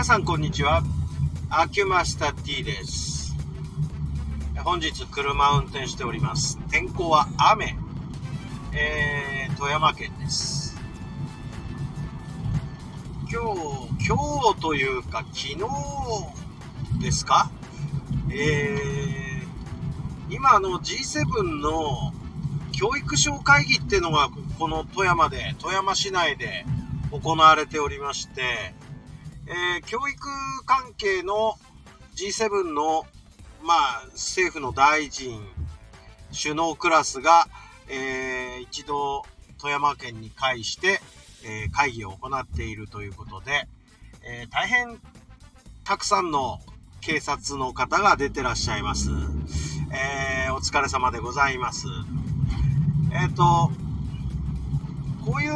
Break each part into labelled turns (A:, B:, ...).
A: 皆さんこんにちは。アキュマスタ T です。本日車を運転しております。天候は雨、えー、富山県です。今日今日というか昨日ですか？えー、今の G7 の教育省会議っていうのがこの富山で富山市内で行われておりまして、えー、教育関係の G7 の、まあ、政府の大臣、首脳クラスが、えー、一度富山県に会して、えー、会議を行っているということで、え大変たくさんの警察の方が出てらっしゃいます。えお疲れ様でございます。えっ、と、こういう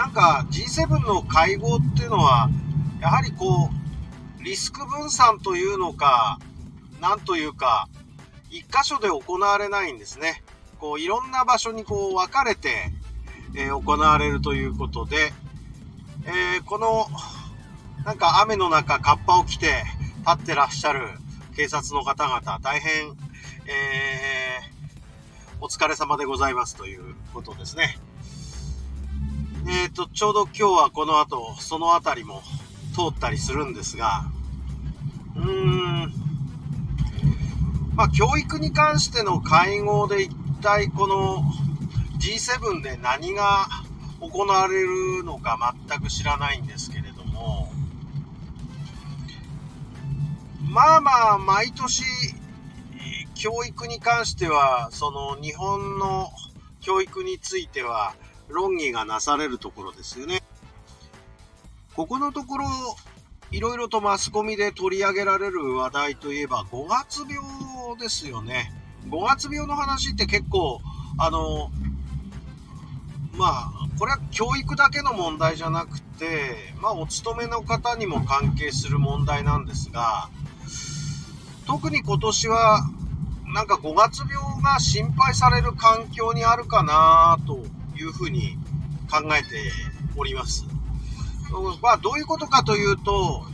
A: なんか G7 の会合っていうのは、やはりこう、リスク分散というのか、なんというか、一箇所で行われないんですね。こう、いろんな場所にこう分かれて、えー、行われるということで、えー、この、なんか雨の中、カッパを着て立ってらっしゃる警察の方々、大変、えー、お疲れ様でございますということですね。えっ、ー、と、ちょうど今日はこの後、その辺りも通ったりするんですが、うーん、まあ、教育に関しての会合で一体この G7 で何が行われるのか全く知らないんですけれども、まあまあ、毎年、教育に関しては、その日本の教育については、論議がなされるところですよね。ここのところ、いろいろとマスコミで取り上げられる話題といえば、5月病ですよね。5月病の話って結構、あの、まあ、これは教育だけの問題じゃなくて、まあ、お勤めの方にも関係する問題なんですが、特に今年は、なんか5月病が心配される環境にあるかなというふうに考えております。まあ、どういうことかというと、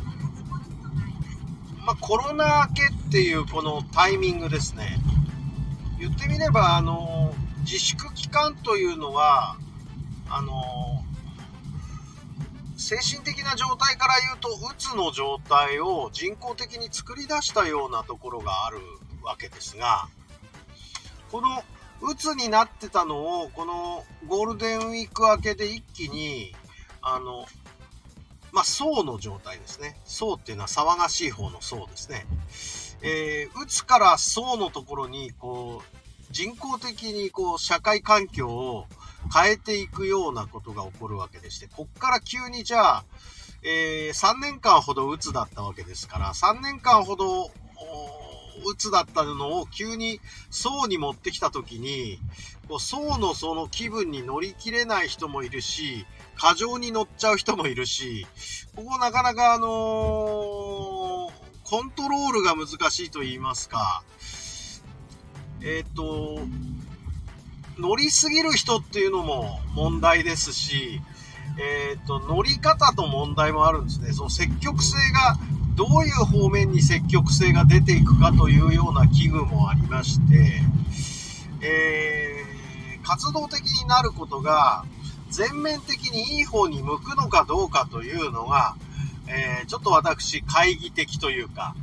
A: まあ、コロナ明けっていうこのタイミングですね。言ってみれば、あの、自粛期間というのは、あの、精神的な状態から言うと、うつの状態を人工的に作り出したようなところがあるわけですが、この鬱になってたのを、このゴールデンウィーク明けで一気に、あの、まあ、層の状態ですね。層っていうのは騒がしい方の層ですね。えー、鬱から層のところに、こう、人工的にこう、社会環境を変えていくようなことが起こるわけでして、こっから急にじゃあ、えー、3年間ほど鬱だったわけですから、3年間ほど、鬱だったのを急に層に持ってきた時に、こう層のその気分に乗り切れない人もいるし、過剰に乗っちゃう人もいるし、ここなかなかあのー、コントロールが難しいと言いますか、えっ、ー、と、乗りすぎる人っていうのも問題ですし、えっ、ー、と、乗り方と問題もあるんですね。その積極性がどういう方面に積極性が出ていくかというような危惧もありまして、えー、活動的になることが全面的にいい方に向くのかどうかというのが、えー、ちょっと私、懐疑的というか、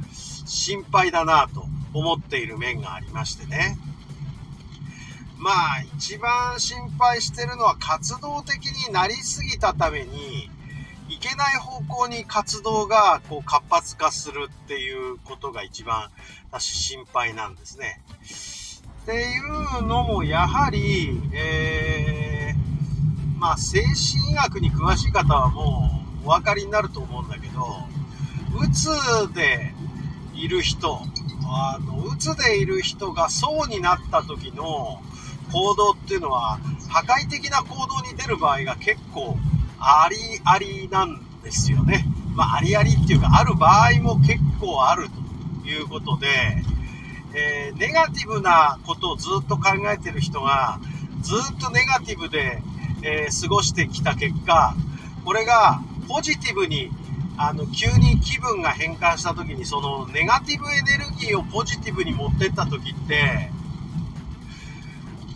A: 心配だなと思っている面がありましてね。まあ、一番心配してるのは活動的になりすぎたために、けない方向に活動がこう活発化するっていうことが一番私心配なんですね。っていうのもやはり、えー、まあ精神医学に詳しい方はもうお分かりになると思うんだけど、うつでいる人、あの、うつでいる人が層になった時の行動っていうのは破壊的な行動に出る場合が結構ありありなんですよね。まあ、ありありっていうか、ある場合も結構あるということで、えー、ネガティブなことをずっと考えてる人が、ずっとネガティブで、えー、過ごしてきた結果、これがポジティブにあの、急に気分が変換した時に、その、ネガティブエネルギーをポジティブに持ってった時って、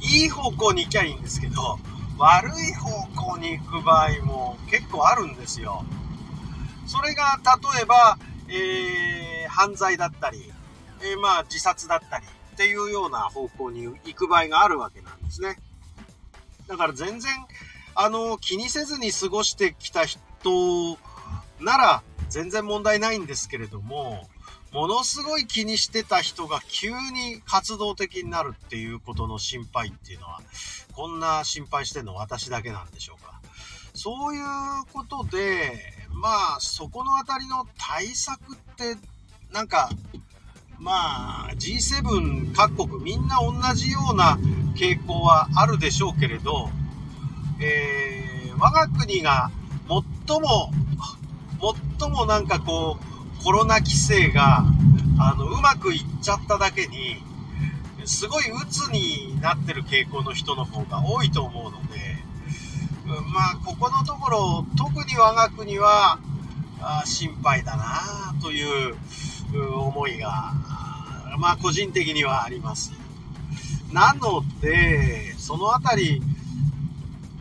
A: いい方向に行きゃいいんですけど、悪い方向に行く場合も結構あるんですよ。それが、例えば、えー、犯罪だったり、えー、まあ、自殺だったりっていうような方向に行く場合があるわけなんですね。だから全然、あの、気にせずに過ごしてきた人なら全然問題ないんですけれども、ものすごい気にしてた人が急に活動的になるっていうことの心配っていうのは、こんな心配してるの私だけなんでしょうか。そういうことで、まあ、そこのあたりの対策って、なんか、まあ、G7 各国みんな同じような傾向はあるでしょうけれど、えー、我が国が最も最もなんかこう、コロナ規制が、あの、うまくいっちゃっただけに、すごい鬱になってる傾向の人の方が多いと思うので、まあ、ここのところ、特に我が国は、あ心配だなという思いが、まあ、個人的にはあります。なので、そのあたり、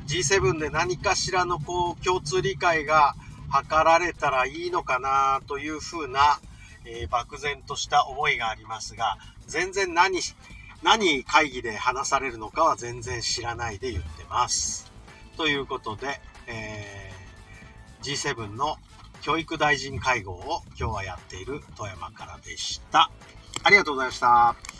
A: G7 で何かしらのこう共通理解が図られたらいいのかなというふうな、えー、漠然とした思いがありますが、全然何、何会議で話されるのかは全然知らないで言ってます。ということで、えー、G7 の教育大臣会合を今日はやっている富山からでした。ありがとうございました。